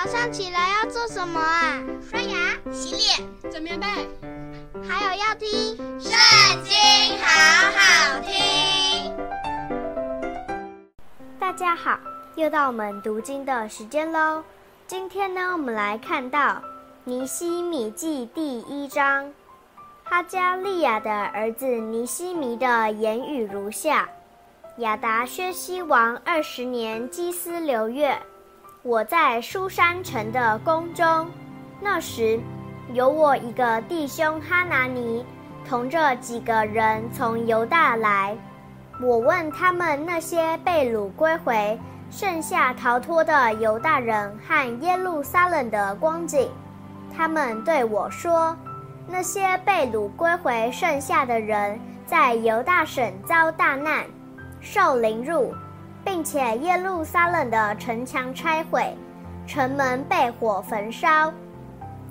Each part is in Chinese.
早上起来要做什么啊？刷牙、洗脸、整棉被，还有要听《圣经》，好好听。大家好，又到我们读经的时间喽。今天呢，我们来看到尼西米记第一章。哈加利亚的儿子尼西米的言语如下：亚达薛西王二十年基司流月。我在书珊城的宫中，那时有我一个弟兄哈拿尼，同着几个人从犹大来。我问他们那些被掳归回、剩下逃脱的犹大人和耶路撒冷的光景，他们对我说：那些被掳归回剩下的人，在犹大省遭大难，受凌辱。并且耶路撒冷的城墙拆毁，城门被火焚烧。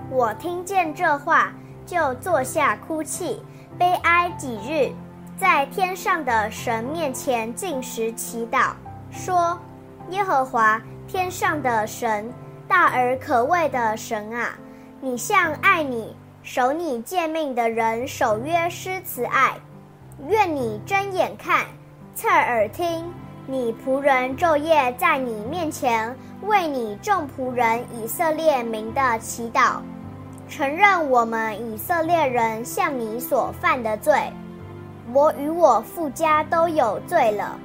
我听见这话，就坐下哭泣，悲哀几日，在天上的神面前禁食祈祷，说：耶和华天上的神，大而可畏的神啊，你向爱你、守你诫命的人守约施慈爱，愿你睁眼看，侧耳听。你仆人昼夜在你面前为你众仆人以色列民的祈祷，承认我们以色列人向你所犯的罪，我与我父家都有罪了。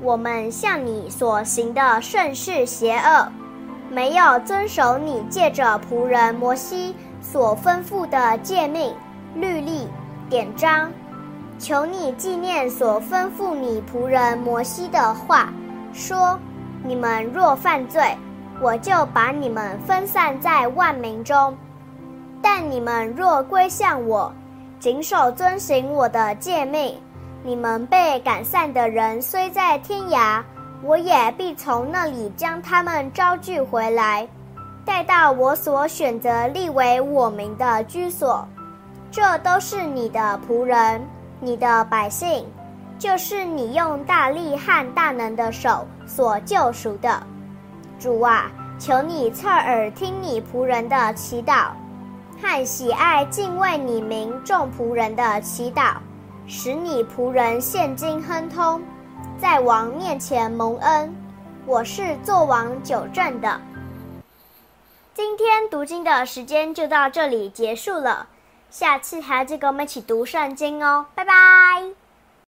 我们向你所行的甚是邪恶，没有遵守你借着仆人摩西所吩咐的诫命、律例、典章。求你纪念所吩咐你仆人摩西的话，说：你们若犯罪，我就把你们分散在万民中；但你们若归向我，谨守遵行我的诫命，你们被赶散的人虽在天涯，我也必从那里将他们招聚回来，带到我所选择立为我名的居所。这都是你的仆人。你的百姓，就是你用大力和大能的手所救赎的。主啊，求你侧耳听你仆人的祈祷，和喜爱敬畏你名众仆人的祈祷，使你仆人现今亨通，在王面前蒙恩。我是做王九正的。今天读经的时间就到这里结束了。下次还要再跟我们一起读圣经哦，拜拜。